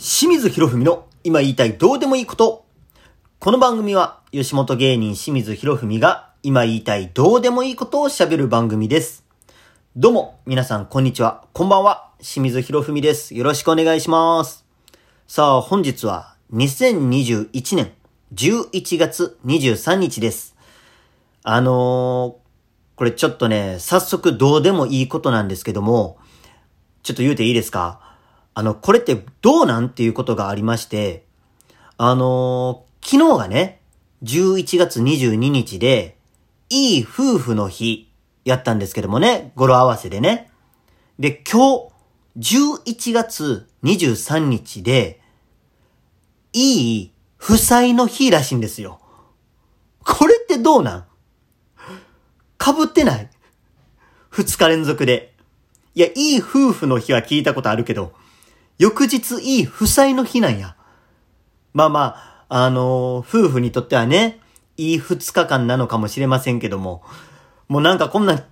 清水博文の今言いたいどうでもいいこと。この番組は吉本芸人清水博文が今言いたいどうでもいいことを喋る番組です。どうも、皆さんこんにちは。こんばんは。清水博文です。よろしくお願いします。さあ、本日は2021年11月23日です。あのー、これちょっとね、早速どうでもいいことなんですけども、ちょっと言うていいですか？あの、これってどうなんっていうことがありまして、あのー昨日がね、11月22日で、いい夫婦の日やったんですけどもね、語呂合わせでね。で、今日、11月23日で、いい夫妻の日らしいんですよ。これってどうなん？被ってない？二日連続で。いや、いい夫婦の日は聞いたことあるけど、翌日いい夫妻の日なんや。まあまあ、あのー夫婦にとってはね、いい二日間なのかもしれませんけども、もうなんかこんな、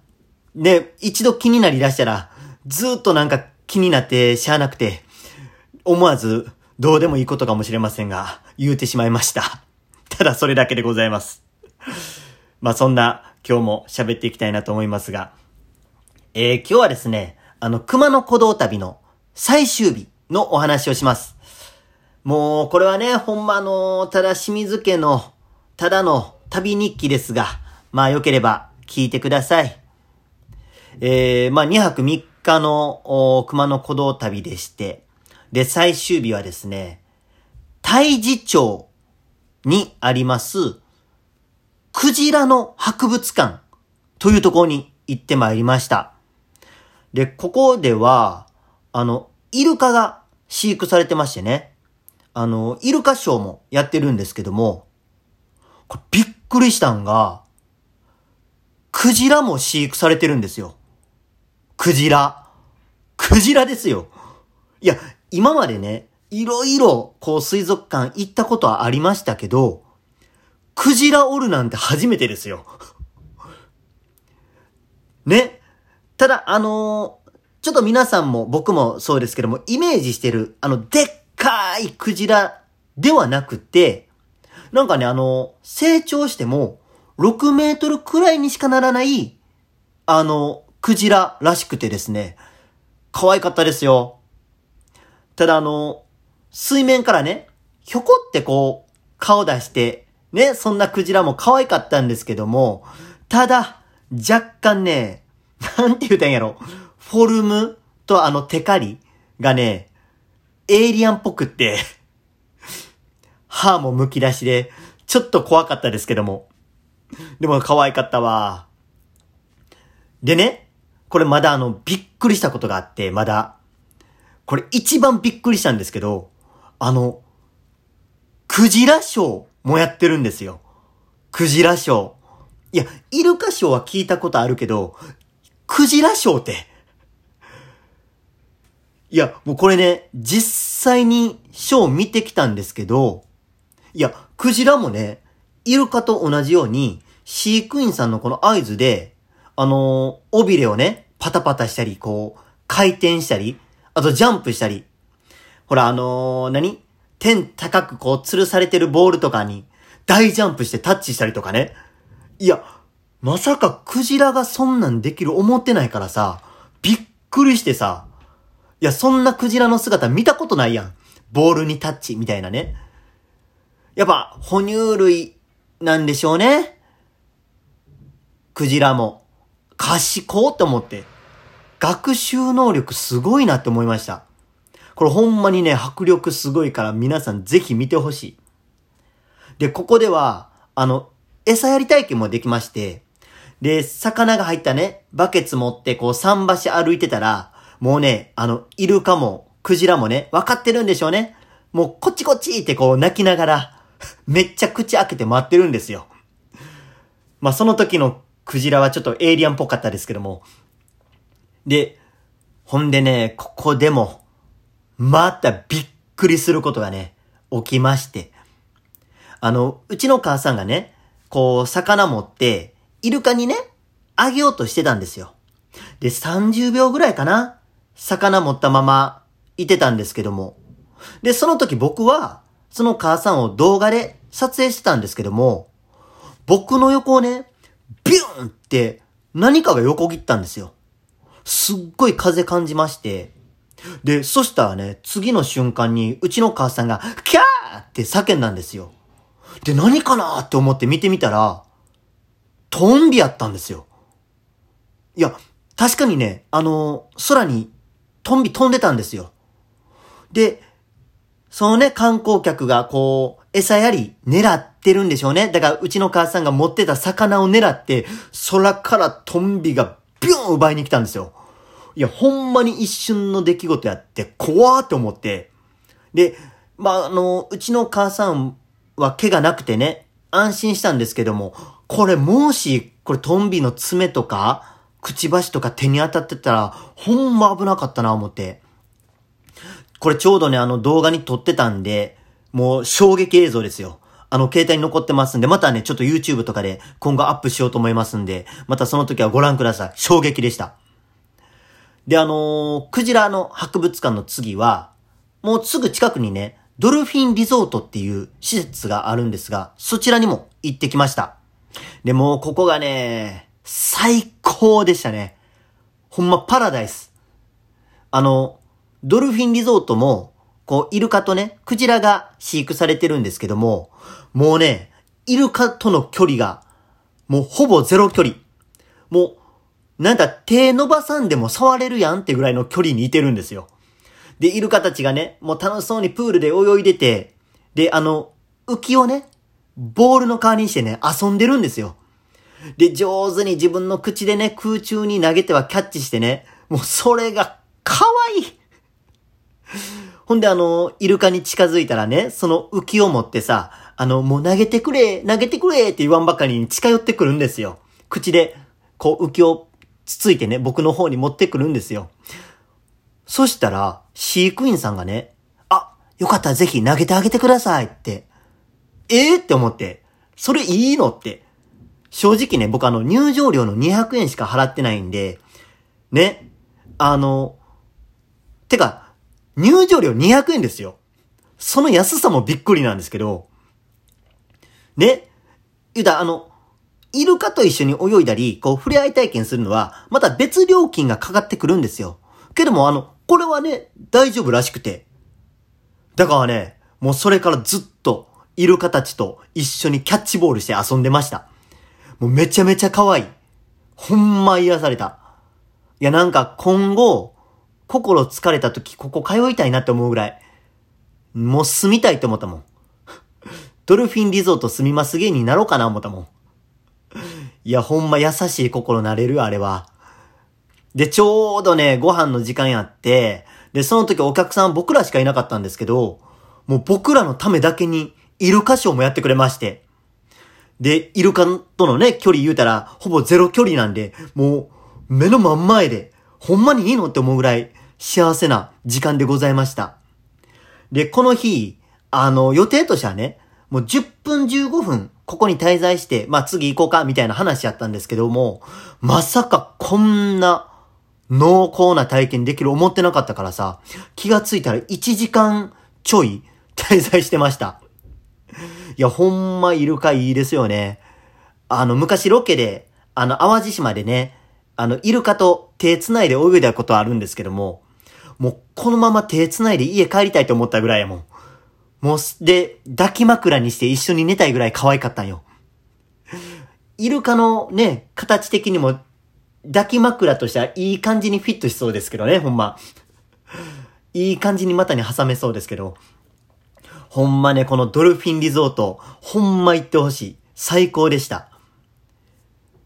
ね、一度気になりだしたら、ずっとなんか気になってしゃあなくて、思わずどうでもいいことかもしれませんが、言うてしまいました。ただそれだけでございます。まあそんな今日も喋っていきたいなと思いますが、えー、今日はですね、あの、熊野古道旅の最終日のお話をします。もう、これはね、ほんまの、ただ清水家の、ただの旅日記ですが、まあ良ければ聞いてください。えー、まあ2泊3日の熊野古道旅でして、で、最終日はですね、太治町にあります、クジラの博物館というところに行ってまいりました。で、ここでは、あの、イルカが飼育されてましてね、あの、イルカショーもやってるんですけども、これびっくりしたんが、クジラも飼育されてるんですよ。クジラ。クジラですよ。いや、今までね、いろいろ、こう、水族館行ったことはありましたけど、クジラおるなんて初めてですよ。ね。ただ、あのちょっと皆さんも僕もそうですけども、イメージしてる、あの、でっかいクジラではなくて、なんかね、あの、成長しても、6メートルくらいにしかならない、あの、クジラらしくてですね、可愛かったですよ。ただあの、水面からね、ひょこってこう、顔出して、ね、そんなクジラも可愛かったんですけども、ただ、若干ね、なんて言うたんやろ、フォルムとあのテカリがね、エイリアンっぽくって、歯も剥き出しで、ちょっと怖かったですけども。でも可愛かったわ。でね、これまだあの、びっくりしたことがあって、まだ。これ一番びっくりしたんですけど、あの、クジラショーもやってるんですよ。クジラショー。いや、イルカショーは聞いたことあるけど、クジラショーって。いや、もうこれね、実際にショー見てきたんですけど、いや、クジラもね、イルカと同じように、飼育員さんのこの合図で、あのー尾びれをね、パタパタしたり、こう、回転したり、あとジャンプしたり。ほら、あのー何？天高くこう、吊るされてるボールとかに、大ジャンプしてタッチしたりとかね。いや、まさかクジラがそんなんできる思ってないからさ、びっくりしてさ、いや、そんなクジラの姿見たことないやん。ボールにタッチみたいなね。やっぱ、哺乳類なんでしょうね。クジラも。賢って思って。学習能力すごいなって思いました。これほんまにね、迫力すごいから皆さんぜひ見てほしい。で、ここでは、あの、餌やり体験もできまして、で、魚が入ったね、バケツ持ってこう桟橋歩いてたら、もうね、あの、イルカも、クジラもね、分かってるんでしょうね。もう、こっちこっちってこう泣きながら、めっちゃ口開けて待ってるんですよ。まあ、その時のクジラはちょっとエイリアンっぽかったですけども。で、ほんでね、ここでも、またびっくりすることがね、起きまして。あの、うちの母さんがね、こう、魚持って、イルカにね、あげようとしてたんですよ。で、30秒ぐらいかな魚持ったままいてたんですけども。で、その時僕は、その母さんを動画で撮影してたんですけども、僕の横をね、ビューンって何かが横切ったんですよ。すっごい風感じまして、で、そしたらね、次の瞬間にうちの母さんが、キャーって叫んだんですよ。で、何かなって思って見てみたら、トンビやったんですよ。いや、確かにね、あの、空にトンビ飛んでたんですよ。で、そのね、観光客がこう、餌やり狙ってるんでしょうね。だから、うちの母さんが持ってた魚を狙って、空からトンビがビューン奪いに来たんですよ。いや、ほんまに一瞬の出来事やって、怖ーって思って。で、まあ、あの、うちの母さんは毛がなくてね、安心したんですけども、これもし、これトンビの爪とか、くちばしとか手に当たってたら、ほんま危なかったな思って。これちょうどね、あの動画に撮ってたんで、もう衝撃映像ですよ。あの、携帯に残ってますんで、またね、ちょっと YouTube とかで今後アップしようと思いますんで、またその時はご覧ください。衝撃でした。で、あのー、クジラの博物館の次は、もうすぐ近くにね、ドルフィンリゾートっていう施設があるんですが、そちらにも行ってきました。で、もここがね、最高でしたね。ほんまパラダイス。あの、ドルフィンリゾートも、こう、イルカとね、クジラが飼育されてるんですけども、もうね、イルカとの距離が、もうほぼゼロ距離。もう、なんだ、手伸ばさんでも触れるやんってぐらいの距離にいてるんですよ。で、イルカたちがね、もう楽しそうにプールで泳いでて、で、あの、浮きをね、ボールの代わりにしてね、遊んでるんですよ。で、上手に自分の口でね、空中に投げてはキャッチしてね、もうそれが、可愛いほんであの、イルカに近づいたらね、その浮きを持ってさ、あの、もう投げてくれ、投げてくれって言わんばかりに近寄ってくるんですよ。口で、こう浮きをつついてね、僕の方に持ってくるんですよ。そしたら、飼育員さんがね、あ、よかったらぜひ投げてあげてくださいって。ええー、って思って、それいいのって。正直ね、僕あの、入場料の200円しか払ってないんで、ね、あの、てか、入場料200円ですよ。その安さもびっくりなんですけど、ね、言うたあの、イルカと一緒に泳いだり、こう、触れ合い体験するのは、また別料金がかかってくるんですよ。けどもあの、これはね、大丈夫らしくて。だからね、もうそれからずっと、イルカたちと一緒にキャッチボールして遊んでました。もうめちゃめちゃ可愛い。ほんま癒された。いやなんか今後、心疲れた時ここ通いたいなって思うぐらい。もう住みたいって思ったもん。ドルフィンリゾート住みます芸になろうかな思ったもん。いやほんま優しい心なれるあれは。で、ちょうどね、ご飯の時間やって、で、その時お客さん僕らしかいなかったんですけど、もう僕らのためだけに、イルカショーもやってくれまして。で、イルカとのね、距離言うたら、ほぼゼロ距離なんで、もう、目の真ん前で、ほんまにいいのって思うぐらい、幸せな時間でございました。で、この日、あの、予定としてはね、もう10分15分、ここに滞在して、まあ次行こうか、みたいな話やったんですけども、まさかこんな、濃厚な体験できる思ってなかったからさ、気がついたら1時間ちょい滞在してました。いや、ほんまイルカいいですよね。あの、昔ロケで、あの、淡路島でね、あの、イルカと手繋いで泳いだことあるんですけども、もうこのまま手繋いで家帰りたいと思ったぐらいやもん。もう、で、抱き枕にして一緒に寝たいぐらい可愛かったんよ。イルカのね、形的にも抱き枕としてはいい感じにフィットしそうですけどね、ほんま。いい感じに股に挟めそうですけど。ほんまね、このドルフィンリゾート、ほんま行ってほしい。最高でした。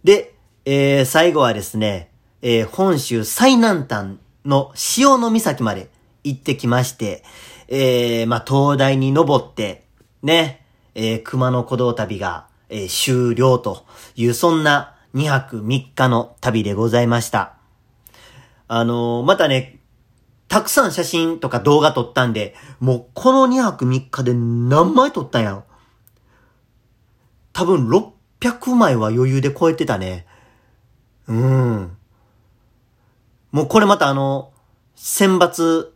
で、えー、最後はですね、えー、本州最南端の潮の岬まで行ってきまして、えー、まあ、東大に登って、ね、えー、熊野古道旅が、えー、終了という、そんな2泊3日の旅でございました。あのー、またね、たくさん写真とか動画撮ったんで、もうこの2泊3日で何枚撮ったんやろ多分600枚は余裕で超えてたね。うん。もうこれまたあの、選抜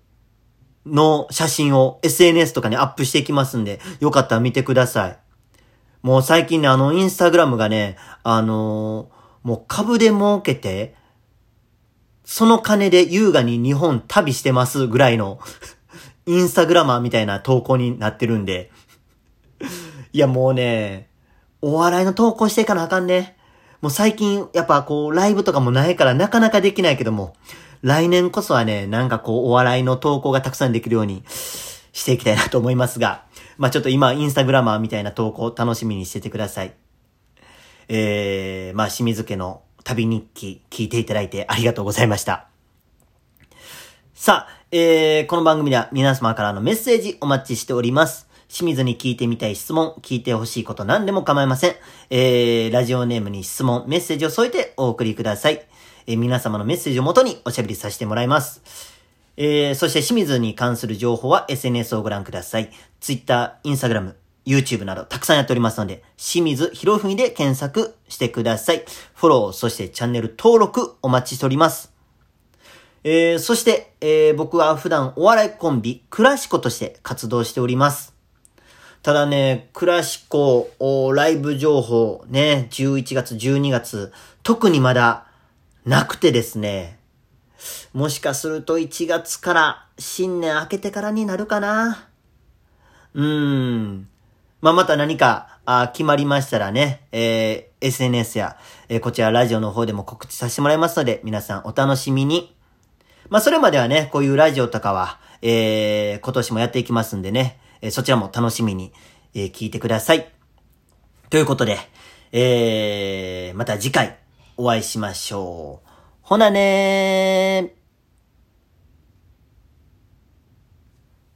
の写真を SNS とかにアップしていきますんで、よかったら見てください。もう最近ね、あの、インスタグラムがね、あのー、もう株で儲けて、その金で優雅に日本旅してますぐらいのインスタグラマーみたいな投稿になってるんでいやもうね、お笑いの投稿していかなあかんね。もう最近、やっぱこう、ライブとかもないからなかなかできないけども、来年こそはね、なんかこう、お笑いの投稿がたくさんできるようにしていきたいなと思いますが、まあちょっと今、インスタグラマーみたいな投稿楽しみにしててください。えー、まあ清水家の旅日記聞いていただいてありがとうございました。さあ、えー、この番組では皆様からのメッセージお待ちしております。清水に聞いてみたい質問、聞いてほしいこと何でも構いません。えー、ラジオネームに質問、メッセージを添えてお送りください。えー、皆様のメッセージをもとにおしゃべりさせてもらいます。えー、そして清水に関する情報は SNS をご覧ください。Twitter、Instagram、YouTube などたくさんやっておりますので、清水博文で検索してください。フォロー、そしてチャンネル登録お待ちしております。えー、そして、えー、僕は普段お笑いコンビ、クラシコとして活動しております。ただね、クラシコ、ライブ情報ね、11月、12月、特にまだなくてですね、もしかすると1月から新年明けてからになるかな。うーん。まあ、また何か、あ決まりましたらね、えー、SNS や、えー、こちらラジオの方でも告知させてもらいますので、皆さんお楽しみに。まあ、それまではね、こういうラジオとかは、えー、今年もやっていきますんでね、えそちらも楽しみに、え聞いてください。ということで、えー、また次回お会いしましょう。ほなねー。